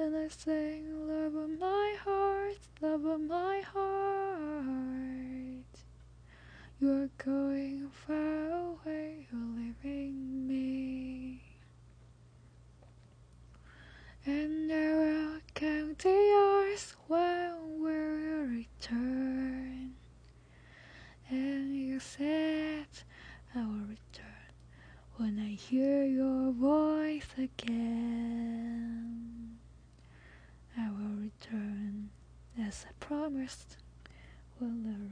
And I sing, love of my heart, love of my heart. You're going far away, you're leaving me. And I will count the years when we'll return. And you said I will return when I hear your voice again. I will return as I promised when the